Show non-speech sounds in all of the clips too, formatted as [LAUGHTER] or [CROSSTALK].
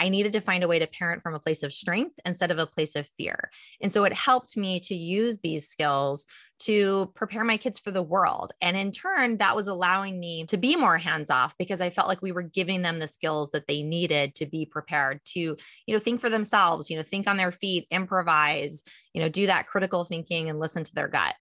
I needed to find a way to parent from a place of strength instead of a place of fear. And so it helped me to use these skills to prepare my kids for the world. And in turn, that was allowing me to be more hands off because I felt like we were giving them the skills that they needed to be prepared to, you know, think for themselves, you know, think on their feet, improvise, you know, do that critical thinking and listen to their gut.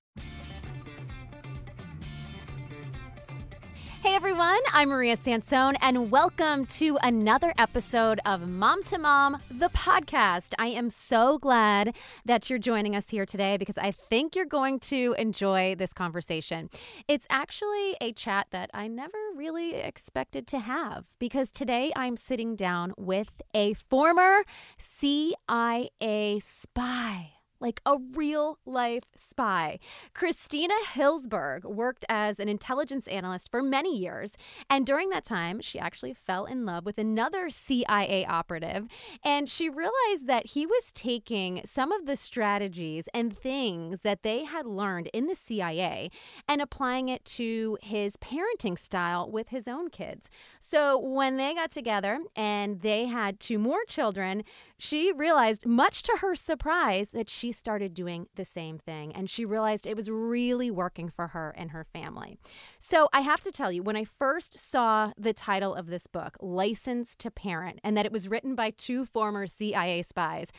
Everyone, I'm Maria Sansone, and welcome to another episode of Mom to Mom, the podcast. I am so glad that you're joining us here today because I think you're going to enjoy this conversation. It's actually a chat that I never really expected to have because today I'm sitting down with a former CIA spy like a real life spy. Christina Hillsberg worked as an intelligence analyst for many years, and during that time, she actually fell in love with another CIA operative, and she realized that he was taking some of the strategies and things that they had learned in the CIA and applying it to his parenting style with his own kids. So when they got together and they had two more children, she realized, much to her surprise, that she started doing the same thing. And she realized it was really working for her and her family. So I have to tell you, when I first saw the title of this book, License to Parent, and that it was written by two former CIA spies,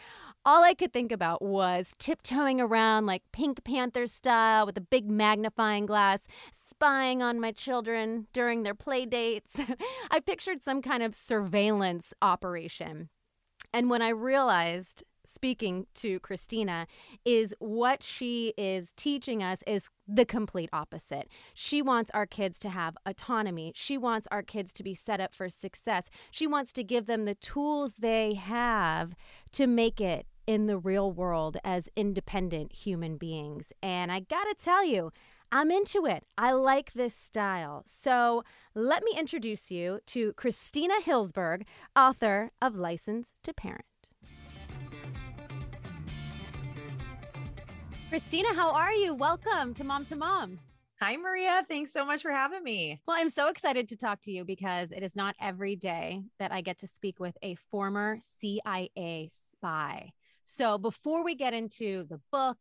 all I could think about was tiptoeing around like Pink Panther style with a big magnifying glass, spying on my children during their play dates. [LAUGHS] I pictured some kind of surveillance operation. And when I realized, speaking to Christina, is what she is teaching us is the complete opposite. She wants our kids to have autonomy. She wants our kids to be set up for success. She wants to give them the tools they have to make it in the real world as independent human beings. And I gotta tell you, I'm into it. I like this style. So let me introduce you to Christina Hillsberg, author of License to Parent. Christina, how are you? Welcome to Mom to Mom. Hi, Maria. Thanks so much for having me. Well, I'm so excited to talk to you because it is not every day that I get to speak with a former CIA spy. So, before we get into the book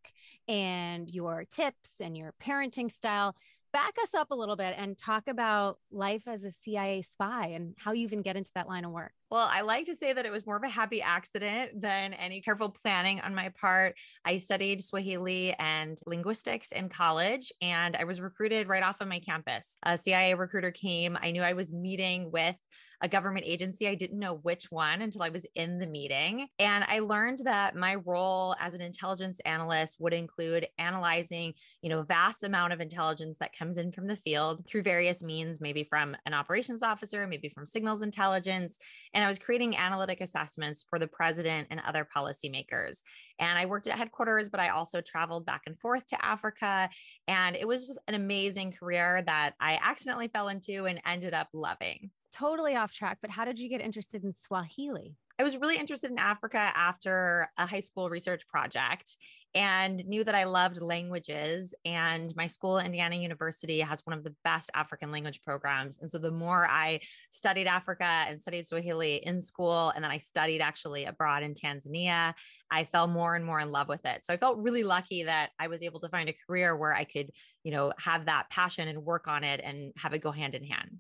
and your tips and your parenting style, back us up a little bit and talk about life as a CIA spy and how you even get into that line of work. Well, I like to say that it was more of a happy accident than any careful planning on my part. I studied Swahili and linguistics in college, and I was recruited right off of my campus. A CIA recruiter came. I knew I was meeting with a government agency. I didn't know which one until I was in the meeting. And I learned that my role as an intelligence analyst would include analyzing, you know, vast amount of intelligence that comes in from the field through various means, maybe from an operations officer, maybe from signals intelligence. And I was creating analytic assessments for the president and other policymakers. And I worked at headquarters, but I also traveled back and forth to Africa. And it was just an amazing career that I accidentally fell into and ended up loving totally off track, but how did you get interested in Swahili? I was really interested in Africa after a high school research project and knew that I loved languages. And my school, Indiana University, has one of the best African language programs. And so the more I studied Africa and studied Swahili in school, and then I studied actually abroad in Tanzania, I fell more and more in love with it. So I felt really lucky that I was able to find a career where I could, you know, have that passion and work on it and have it go hand in hand.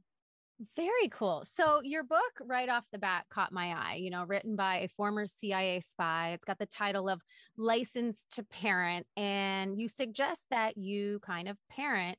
Very cool. So, your book right off the bat caught my eye, you know, written by a former CIA spy. It's got the title of License to Parent, and you suggest that you kind of parent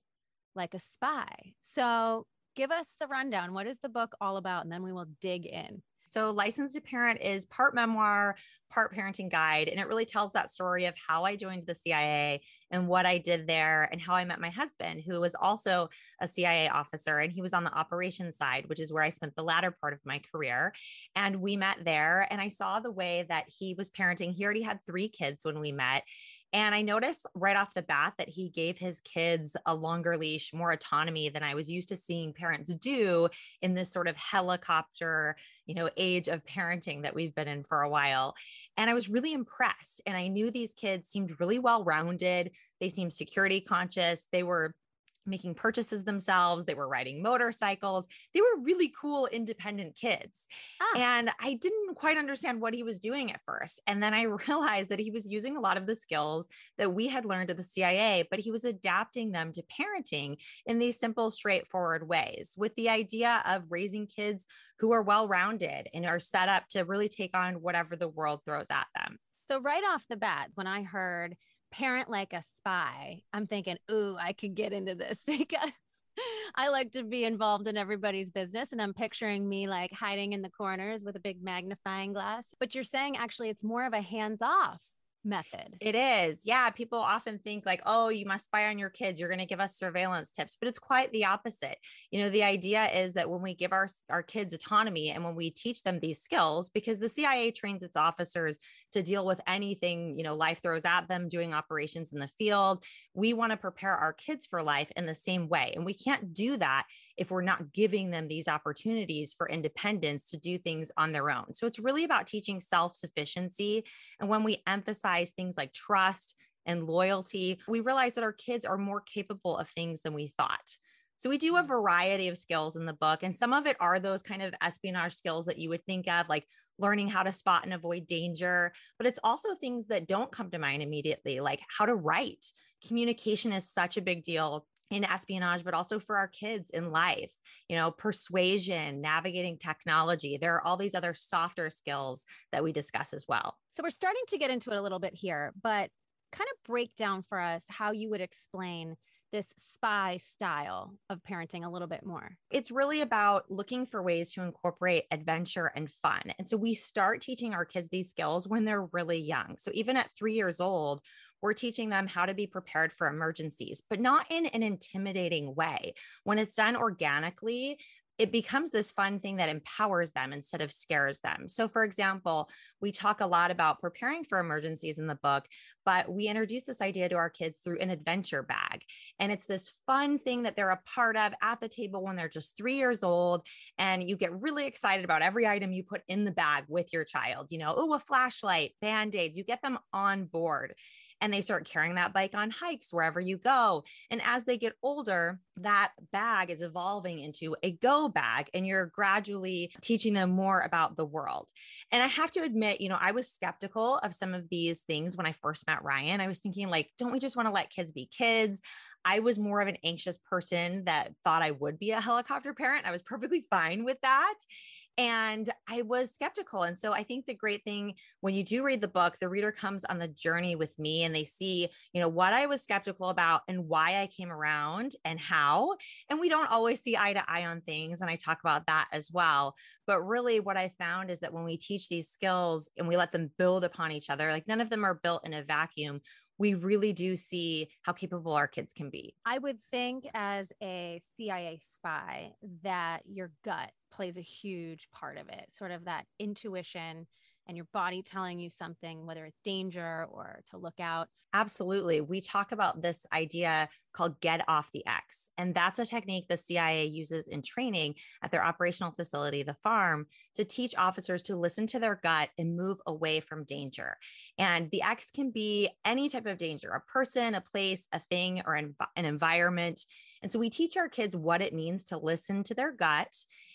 like a spy. So, give us the rundown. What is the book all about? And then we will dig in. So, Licensed to Parent is part memoir, part parenting guide. And it really tells that story of how I joined the CIA and what I did there and how I met my husband, who was also a CIA officer. And he was on the operations side, which is where I spent the latter part of my career. And we met there. And I saw the way that he was parenting. He already had three kids when we met. And I noticed right off the bat that he gave his kids a longer leash, more autonomy than I was used to seeing parents do in this sort of helicopter, you know, age of parenting that we've been in for a while. And I was really impressed. And I knew these kids seemed really well rounded. They seemed security conscious. They were making purchases themselves. They were riding motorcycles. They were really cool, independent kids. Ah. And I didn't quite understand what he was doing at first. And then I [LAUGHS] realized that he was using a lot of the skills that we had learned at the CIA, but he was adapting them to parenting in these simple, straightforward ways with the idea of raising kids who are well rounded and are set up to really take on whatever the world throws at them. So, right off the bat, when I heard parent like a spy, I'm thinking, ooh, I could get into this [LAUGHS] because I like to be involved in everybody's business. And I'm picturing me like hiding in the corners with a big magnifying glass. But you're saying actually it's more of a hands off method. It is. Yeah. People often think like, oh, you must spy on your kids. You're going to give us surveillance tips, but it's quite the opposite. You know, the idea is that when we give our, our kids autonomy and when we teach them these skills, because the CIA trains its officers to deal with anything, you know, life throws at them doing operations in the field, we want to prepare our kids for life in the same way. And we can't do that if we're not giving them these opportunities for independence to do things on their own. So it's really about teaching self sufficiency. And when we emphasize emphasize things like trust and loyalty, we realize that our kids are more capable of things than we thought. So we do a mm. variety of skills in the book, and some of it are those kind of espionage skills that you would think of, like learning how to spot and avoid danger. But it's also things that don't come to mind immediately, like how to write. Communication is such a big deal in espionage, but also for our kids in life, you know, persuasion, navigating technology. There are all these other softer skills that we discuss as well. So we're starting to get into it a little bit here, but kind of break down for us how you would explain this spy style of parenting a little bit more? It's really about looking for ways to incorporate adventure and fun. And so we start teaching our kids these skills when they're really young. So even at three years old, we're teaching them how to be prepared for emergencies, but not in an intimidating way. When it's done organically, it becomes this fun thing that empowers them instead of scares them. So, for example, we talk a lot about preparing for emergencies in the book, but we introduce this idea to our kids through an adventure bag. And it's this fun thing that they're a part of at the table when they're just three years old. And you get really excited about every item you put in the bag with your child. You know, oh, a flashlight, band aids, you get them on board and they start carrying that bike on hikes wherever you go. And as they get older, that bag is evolving into a go bag and you're gradually teaching them more about the world. And I have to admit, you know, I was skeptical of some of these things when I first met Ryan. I was thinking like, don't we just want to let kids be kids? I was more of an anxious person that thought I would be a helicopter parent. I was perfectly fine with that. And I was skeptical. And so I think the great thing when you do read the book, the reader comes on the journey with me and they see, you know, what I was skeptical about and why I came around and how. And we don't always see eye to eye on things. And I talk about that as well. But really, what I found is that when we teach these skills and we let them build upon each other, like none of them are built in a vacuum we really do see how capable our kids can be. I would think, as a CIA spy, that your gut plays a huge part of it, sort of that intuition and your body telling you something, whether it's danger or to look out. Absolutely. We talk about this idea called get off the X. And that's a technique the CIA uses in training at their operational facility, the farm, to teach officers to listen to their gut and move away from danger. And the X can be any type of danger a person, a place, a thing, or an, environment. And so we teach our kids what it means to listen to their gut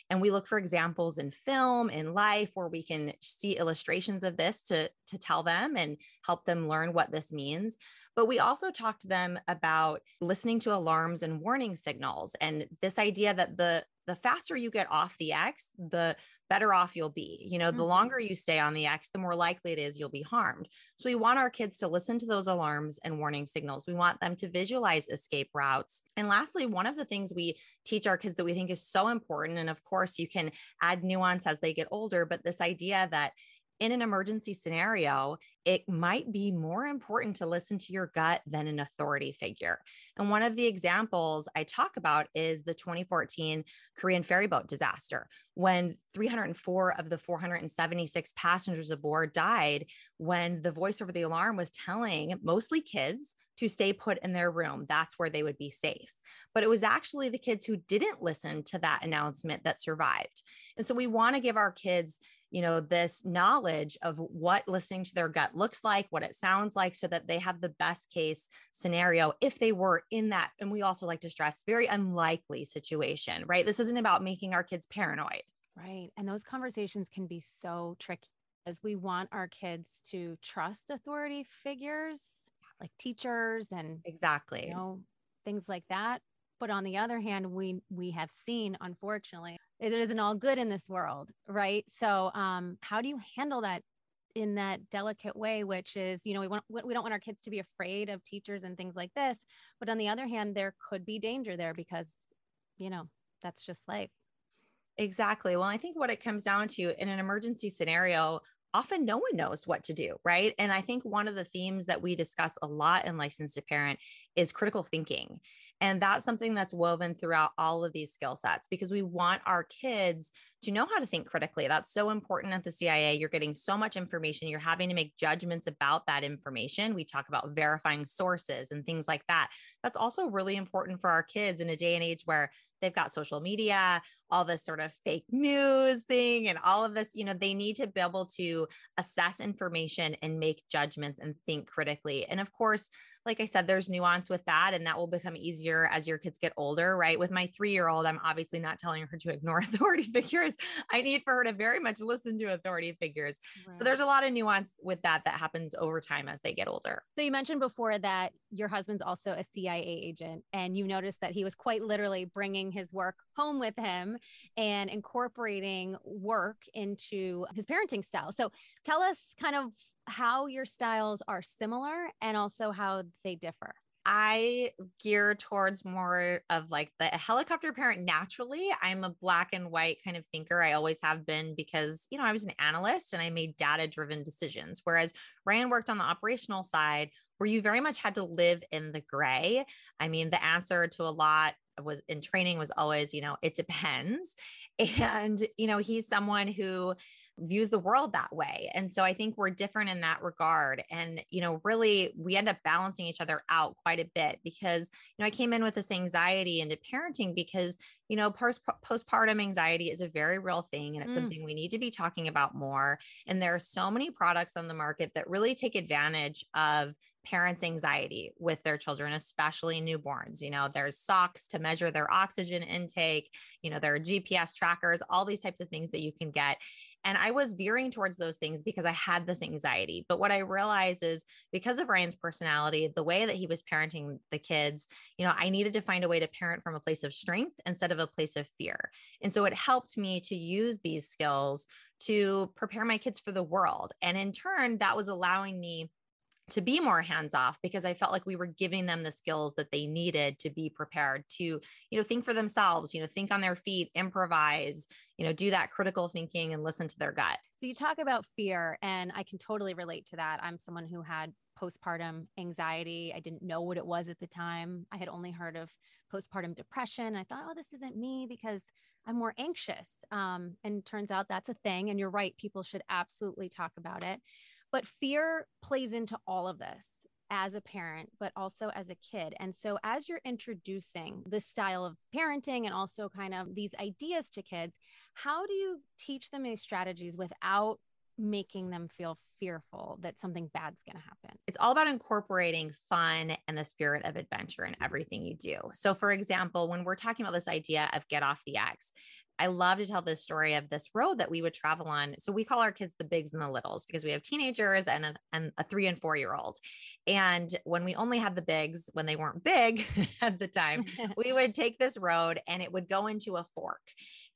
and we look for examples in film, in life, where we can see illustrations of this to, to tell them and help them learn what this means. But we also talk to them about listening to alarms and warning signals and this idea that the the faster you get off the X, the better off you'll be. You know, mm-hmm. the longer you stay on the X, the more likely it is you'll be harmed. So we want our kids to listen to those alarms and warning signals. We want them to visualize escape routes. And lastly, one of the things we teach our kids that we think is so important, and of course, you can add nuance as they get older, but this idea that in an emergency scenario, it might be more important to listen to your gut than an authority figure. And one of the examples I talk about is the 2014 Korean ferry boat disaster, when 304 of the 476 passengers aboard died when the voice over the alarm was telling mostly kids to stay put in their room. That's where they would be safe. But it was actually the kids who didn't listen to that announcement that survived. And so we want to give our kids you know, this knowledge of what listening to their gut looks like, what it sounds like, so that they have the best case scenario if they were in that. And we also like to stress very unlikely situation, right? This isn't about making our kids paranoid. Right. And those conversations can be so tricky as we want our kids to trust authority figures like teachers and exactly you know things like that but on the other hand we we have seen unfortunately it isn't all good in this world right? So um how do you handle that in that delicate way which is you know we want we don't want our kids to be afraid of teachers and things like this. But on the other hand there could be danger there because you know that's just life. Exactly. Well, I think what it comes down to in an emergency scenario, often no one knows what to do, right? And I think one of the themes that we discuss a lot in Licensed to Parent is critical thinking. And that's something that's woven throughout all of these skill sets because we want our kids to know how to think critically. That's so important at the CIA. You're getting so much information, you're having to make judgments about that information. We talk about verifying sources and things like that. That's also really important for our kids in a day and age where they've got social media, all this sort of fake news thing, and all of this. You know, they need to be able to assess information and make judgments and think critically. And of course, like I said, there's nuance with that, and that will become easier as your kids get older, right? With my three year old, I'm obviously not telling her to ignore [LAUGHS] authority figures. I need for her to very much listen to authority figures. Right. So there's a lot of nuance with that that happens over time as they get older. So you mentioned before that your husband's also a CIA agent, and you noticed that he was quite literally bringing his work home with him and incorporating work into his parenting style. So tell us kind of how your styles are similar and also how they differ. I gear towards more of like the helicopter parent naturally. I'm a black and white kind of thinker. I always have been because, you know, I was an analyst and I made data driven decisions. Whereas Ryan worked on the operational side where you very much had to live in the gray. I mean, the answer to a lot was in training was always, you know, it depends. [LAUGHS] And, you know, he's someone who views the world that way. And so I think we're different in that regard. And, you know, really we end up balancing each other out quite a bit because, you know, I came in with this anxiety into parenting because, you know, post postpartum anxiety is a very real thing and it's mm. something we need to be talking about more. And there are so many products on the market that really take advantage of parents' anxiety with their children, especially newborns. You know, there's socks to measure their oxygen intake, you know, there are GPS trackers, all these types of things that you can get. And I was veering towards those things because I had this anxiety. But what I realized is because of Ryan's personality, the way that he was parenting the kids, you know, I needed to find a way to parent from a place of strength instead of a place of fear. And so it helped me to use these skills to prepare my kids for the world. And in turn, that was allowing me to be more hands off because I felt like we were giving them the skills that they needed to be prepared to, you know, think for themselves, you know, think on their feet, improvise, you know, do that critical thinking and listen to their gut. So you talk about fear, and I can totally relate to that. I'm someone who had postpartum anxiety. I didn't know what it was at the time. I had only heard of postpartum depression. I thought, oh, this isn't me because I'm more anxious. Um, and turns out that's a thing. And you're right, people should absolutely talk about it. But fear plays into all of this as a parent, but also as a kid. And so, as you're introducing this style of parenting and also kind of these ideas to kids, how do you teach them these strategies without making them feel fearful that something bad's going to happen. It's all about incorporating fun and the spirit of adventure in everything you do. So, for example, when we're talking about this idea of get off the X, I love to tell this story of this road that we would travel on. So we call our kids the bigs and the littles because we have teenagers and a, and a three and four year old. And when we only had the bigs, when they weren't big [LAUGHS] at the time, [LAUGHS] we would take this road and it would go into a fork.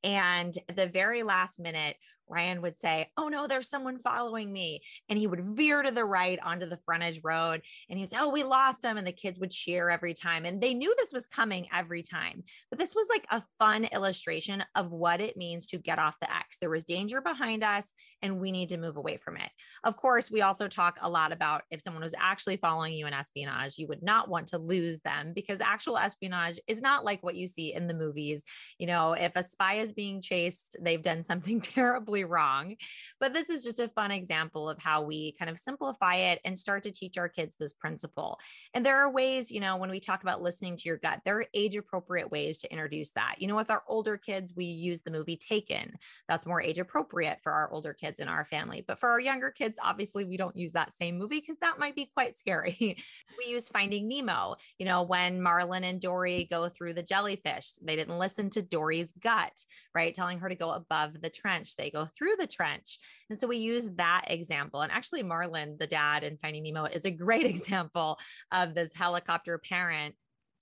And the very last minute, Ryan would say, Oh no, there's someone following me. And he would veer to the right onto the frontage road. And he'd say, Oh, we lost him. And the kids would cheer every time. And they knew this was coming every time. But this was like a fun illustration of what it means to get off the X. There was danger behind us, and we need to move away from it. Of course, we also talk a lot about if someone was actually following you in espionage, you would not want to lose them because actual espionage is not like what you see in the movies. You know, if a spy is being chased, they've done something [LAUGHS] terribly totally wrong. But this is just a fun example of how we kind of simplify it and start to teach our kids this principle. And there are ways, you know, when we talk about listening to your gut, there are age appropriate ways to introduce that. You know, with our older kids, we use the movie Taken. That's more age appropriate for our older kids in our family. But for our younger kids, obviously, we don't use that same movie because that might be quite scary. [LAUGHS] we use Finding Nemo, you know, when Marlin and Dory go through the jellyfish, they didn't listen to Dory's gut, right? Telling her to go above the trench. They go through the trench. And so we use that example. And actually, Marlin, the dad in Finding Nemo, is a great [LAUGHS] example of this helicopter parent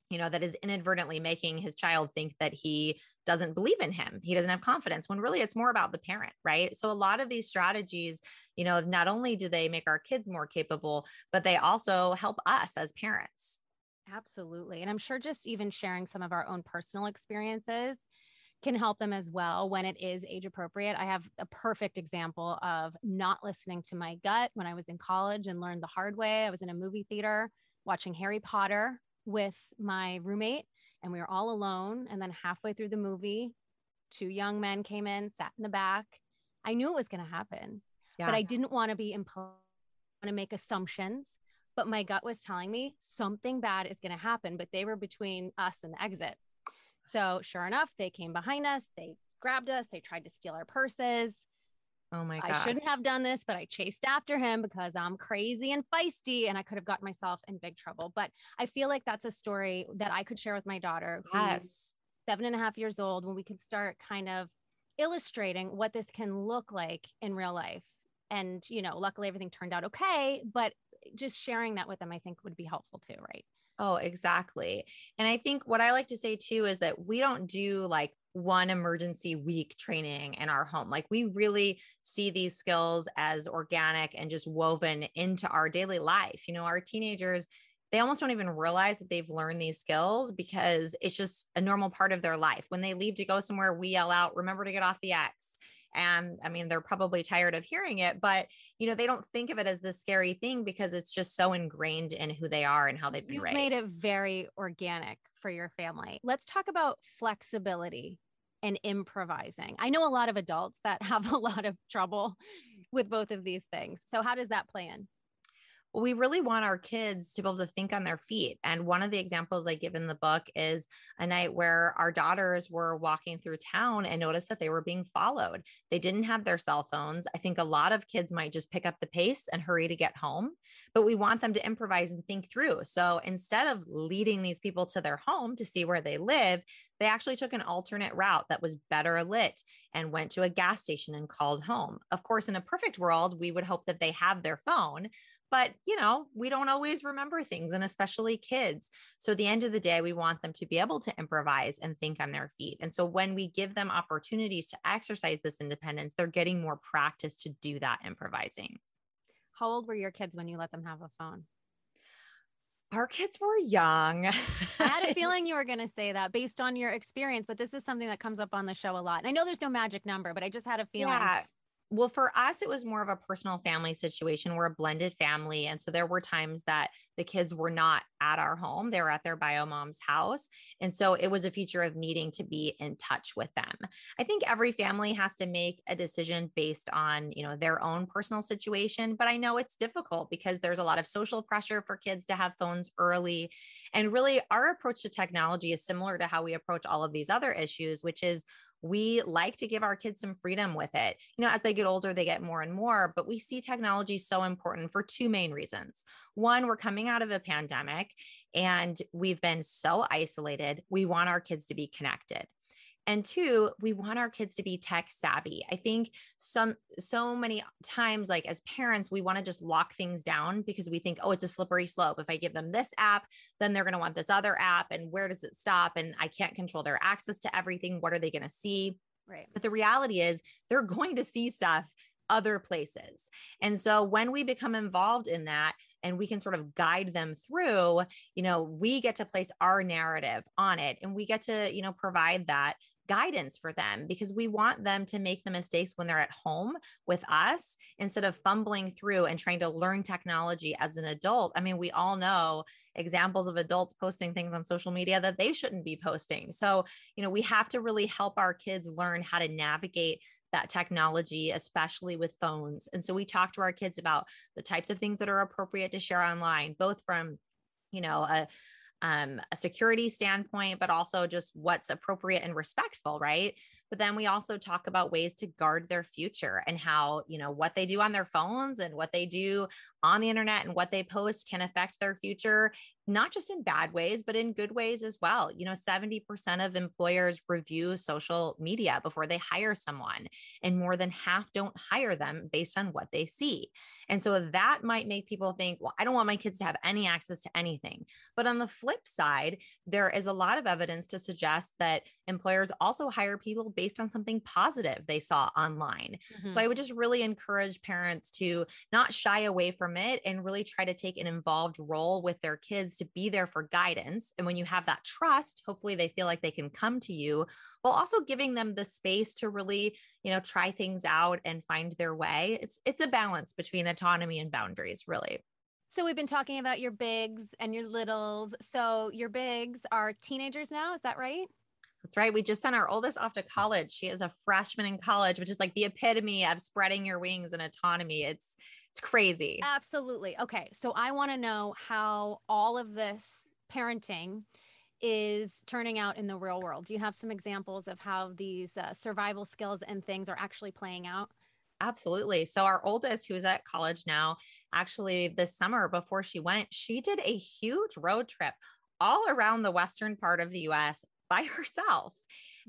you know, that is inadvertently making his child think that he doesn't believe in him. He doesn't have confidence when really it's more about the parent, right? So a lot of these strategies, you know, not only do they make our kids more capable, but they also help us as parents. Absolutely. And I'm sure just even sharing some of our own personal experiences can help them as well when it is age appropriate. I have a perfect example of not listening to my gut when I was in college and learned the hard way. I was in a movie theater watching Harry Potter with my roommate and we were all alone. And then halfway through the movie, two young men came in, sat in the back. I knew it was going to happen, yeah. but I didn't want to be impo- to make assumptions. But my gut was telling me something bad is going to happen, but they were between us and the exit. So sure enough, they came behind us, they grabbed us, they tried to steal our purses. Oh my god. I shouldn't have done this, but I chased after him because I'm crazy and feisty and I could have gotten myself in big trouble. But I feel like that's a story that I could share with my daughter. Yes. Seven and a half years old, when we could start kind of illustrating what this can look like in real life. And, you know, luckily everything turned out okay. But just sharing that with them, I think would be helpful too, right? Oh, exactly. And I think what I like to say too is that we don't do like one emergency week training in our home. Like we really see these skills as organic and just woven into our daily life. You know, our teenagers, they almost don't even realize that they've learned these skills because it's just a normal part of their life. When they leave to go somewhere, we yell out, remember to get off the X. And I mean, they're probably tired of hearing it, but you know, they don't think of it as this scary thing because it's just so ingrained in who they are and how they've been You've raised. made it very organic for your family. Let's talk about flexibility and improvising. I know a lot of adults that [LAUGHS] have a lot of trouble with both of these things. So, how does that play in? We really want our kids to be able to think on their feet. And one of the examples I give in the book is a night where our daughters were walking through town and noticed that they were being followed. They didn't have their cell phones. I think a lot of kids might just pick up the pace and hurry to get home, but we want them to improvise and think through. So instead of leading these people to their home to see where they live, they actually took an alternate route that was better lit and went to a gas station and called home. Of course, in a perfect world, we would hope that they have their phone, but you know we don't always remember things and especially kids so at the end of the day we want them to be able to improvise and think on their feet and so when we give them opportunities to exercise this independence they're getting more practice to do that improvising how old were your kids when you let them have a phone our kids were young. I had a [LAUGHS] feeling you were going to say that based on your experience, but this is something that comes up on the show a lot. And I know there's no magic number, but I just had a feeling. Yeah well, for us, it was more of a personal family situation. We're a blended family. And so there were times that the kids were not at our home, they were at their bio mom's house. And so it was a feature of needing to be in touch with them. I think every family has to make a decision based on, you know, their own personal situation. But I know it's difficult because there's a lot of social pressure for kids to have phones early. And really, our approach to technology is similar to how we approach all of these other issues, which is we like to give our kids some freedom with it. You know, as they get older, they get more and more, but we see technology so important for two main reasons. One, we're coming out of a pandemic and we've been so isolated. We want our kids to be connected. And two, we want our kids to be tech savvy. I think some so many times like as parents we want to just lock things down because we think oh it's a slippery slope. If I give them this app, then they're going to want this other app and where does it stop and I can't control their access to everything. What are they going to see? Right. But the reality is they're [LAUGHS] going to see stuff other places. And so when we become involved in that and we can sort of guide them through, you know, we get to place our narrative on it and we get to, you know, provide that guidance for them because we want them to make the mistakes when they're at home with us instead of fumbling through and trying to learn technology as an adult. I mean, we all know examples of adults posting things on social media that they shouldn't be posting. So, you know, we have to really help our kids learn how to navigate that technology, especially with phones. And so we talk to our kids about the types of things that are appropriate to share online, both from you know a um, a security standpoint, but also just what's appropriate and respectful, right? But then we also talk about ways to guard their future and how, you know, what they do on their phones and what they do on the internet and what they post can affect their future, not just in bad ways, but in good ways as well. You know, 70% of employers review social media before they hire someone, and more than half don't hire them based on what they see. And so that might make people think, well, I don't want my kids to have any access to anything. But on the flip side, there is a lot of evidence to suggest that employers also hire people based on something positive they saw online. Mm-hmm. So I would just really encourage parents to not shy away from it and really try to take an involved role with their kids to be there for guidance. And when you have that trust, hopefully they feel like they can come to you while also giving them the space to really, you know, try things out and find their way. It's it's a balance between autonomy and boundaries, really. So we've been talking about your bigs and your littles. So your bigs are teenagers now, is that right? That's right. We just sent our oldest off to college. She is a freshman in college, which is like the epitome of spreading your wings and autonomy. It's it's crazy. Absolutely. Okay. So I want to know how all of this parenting is turning out in the real world. Do you have some examples of how these uh, survival skills and things are actually playing out? Absolutely. So, our oldest, who's at college now, actually this summer before she went, she did a huge road trip all around the western part of the US by [LAUGHS] herself.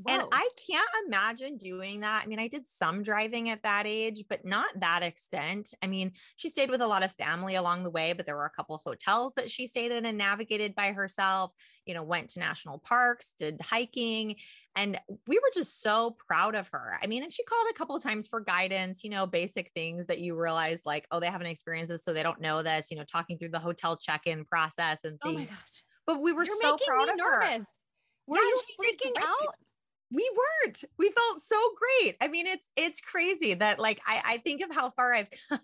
Whoa. And I can't imagine doing that. I mean, I did some driving at that age, but not that extent. I mean, she stayed with a lot of family along the way, but there were a couple of hotels that she stayed in and navigated by herself, you know, went to national parks, did hiking. And we were just so proud of her. I mean, and she called a couple of times for guidance, you know, basic things that you realize like, oh, they haven't experienced this, so they don't know this, you know, talking through the hotel check-in process and things. Oh my gosh. But we were You're so proud of nervous. her. Were you freaking out? we weren't. We felt so great. I mean it's it's crazy that like i i think of how far i've [LAUGHS] come.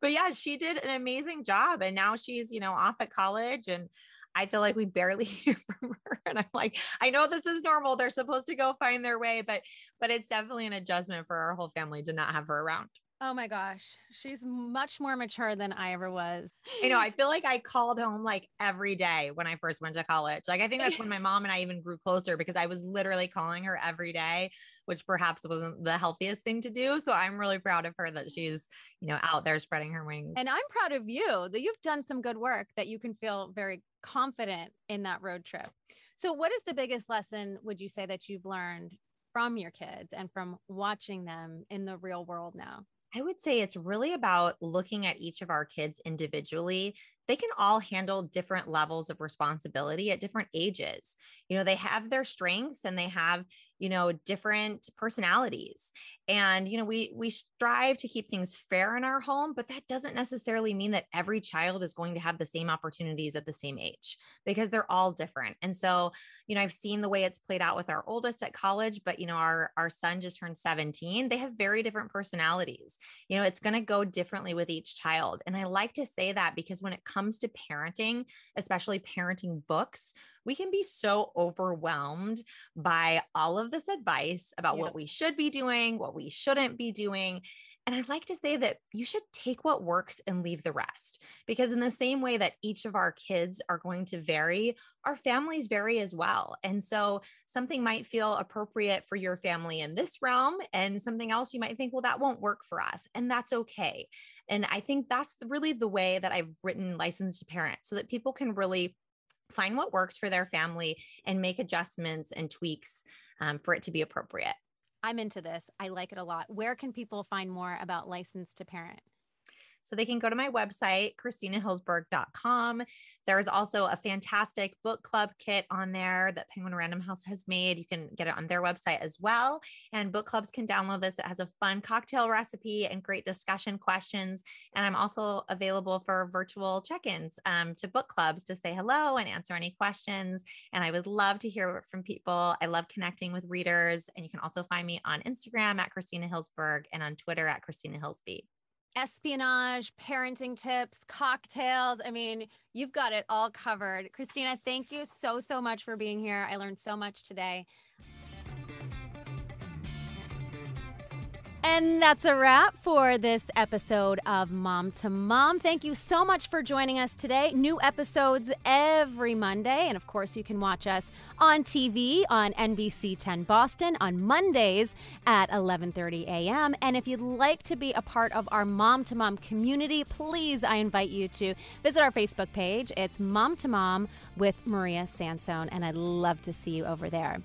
But yeah she did an amazing job and now she's you know off at college and i feel like we barely [LAUGHS] hear from her and i'm like i know this is normal. They're supposed to go find their way but but it's definitely an adjustment for our whole family to not have her around Oh my gosh. She's much more mature than I ever was. I know. I [LAUGHS] feel like I called home like every day when I first went to college. Like, I think that's when my mom and I even grew closer because I was literally calling her every day, which perhaps wasn't the healthiest thing to do. So I'm really proud of her that she's, you know, out there spreading her wings. And I'm proud of you that you've done some good work that you can feel very confident in that road trip. So, what is the biggest lesson would you say that you've learned from your kids and from watching them in the real world now? I would say it's really about looking at each of our kids individually. They can all handle different levels of responsibility at different ages. You know, they have their strengths and they have, you know, different personalities. And you know we we strive to keep things fair in our home but that doesn't necessarily mean that every child is going to have the same opportunities at the same age because they're all different. And so you know i've seen the way it's played out with our oldest at college but you know our our son just turned 17 they have very different personalities. You know it's going to go differently with each child. And i like to say that because when it comes to parenting especially parenting books we can be so overwhelmed by all of this advice about what we should be doing, what we shouldn't be doing. And I'd like to say that you should take what works and leave the rest. Because, in the same way that each of our kids are going to vary, our families vary as well. And so, something might feel appropriate for your family in this realm, and something else you might think, well, that won't work for us. And that's okay. And I think that's really the way that I've written Licensed to Parent so that people can really find what works for their family and make adjustments and tweaks um, for it to be appropriate. I'm into this. I like it a lot. Where can people find more about Licensed to Parent? So they can go to my website, christinahillsberg.com. There's also a fantastic book club kit on there that Penguin Random House has made. You can get it on their website as well. And book clubs can download this. It has a fun cocktail recipe and great discussion questions. And I'm also available for virtual check ins um, to book clubs to say hello and answer any questions. And I would love to hear from people. I love connecting with readers. And you can also find me on Instagram at Christina Hillsberg and on Twitter at Christina Hillsby espionage, parenting tips, cocktails. I mean, you've got it all covered. Christina, thank you so, so much for being here. I learned so much today. And that's a wrap for this episode of Mom to Mom. Thank you so much for joining us today. New episodes every Monday. And of course, you can watch us on TV on NBC 10 Boston on Mondays at 11:30 a.m. And if you'd like to be a part of our Mom to Mom community, please I invite you to visit our Facebook page. It's Mom to Mom with Maria Sansone and I'd love to see you over there.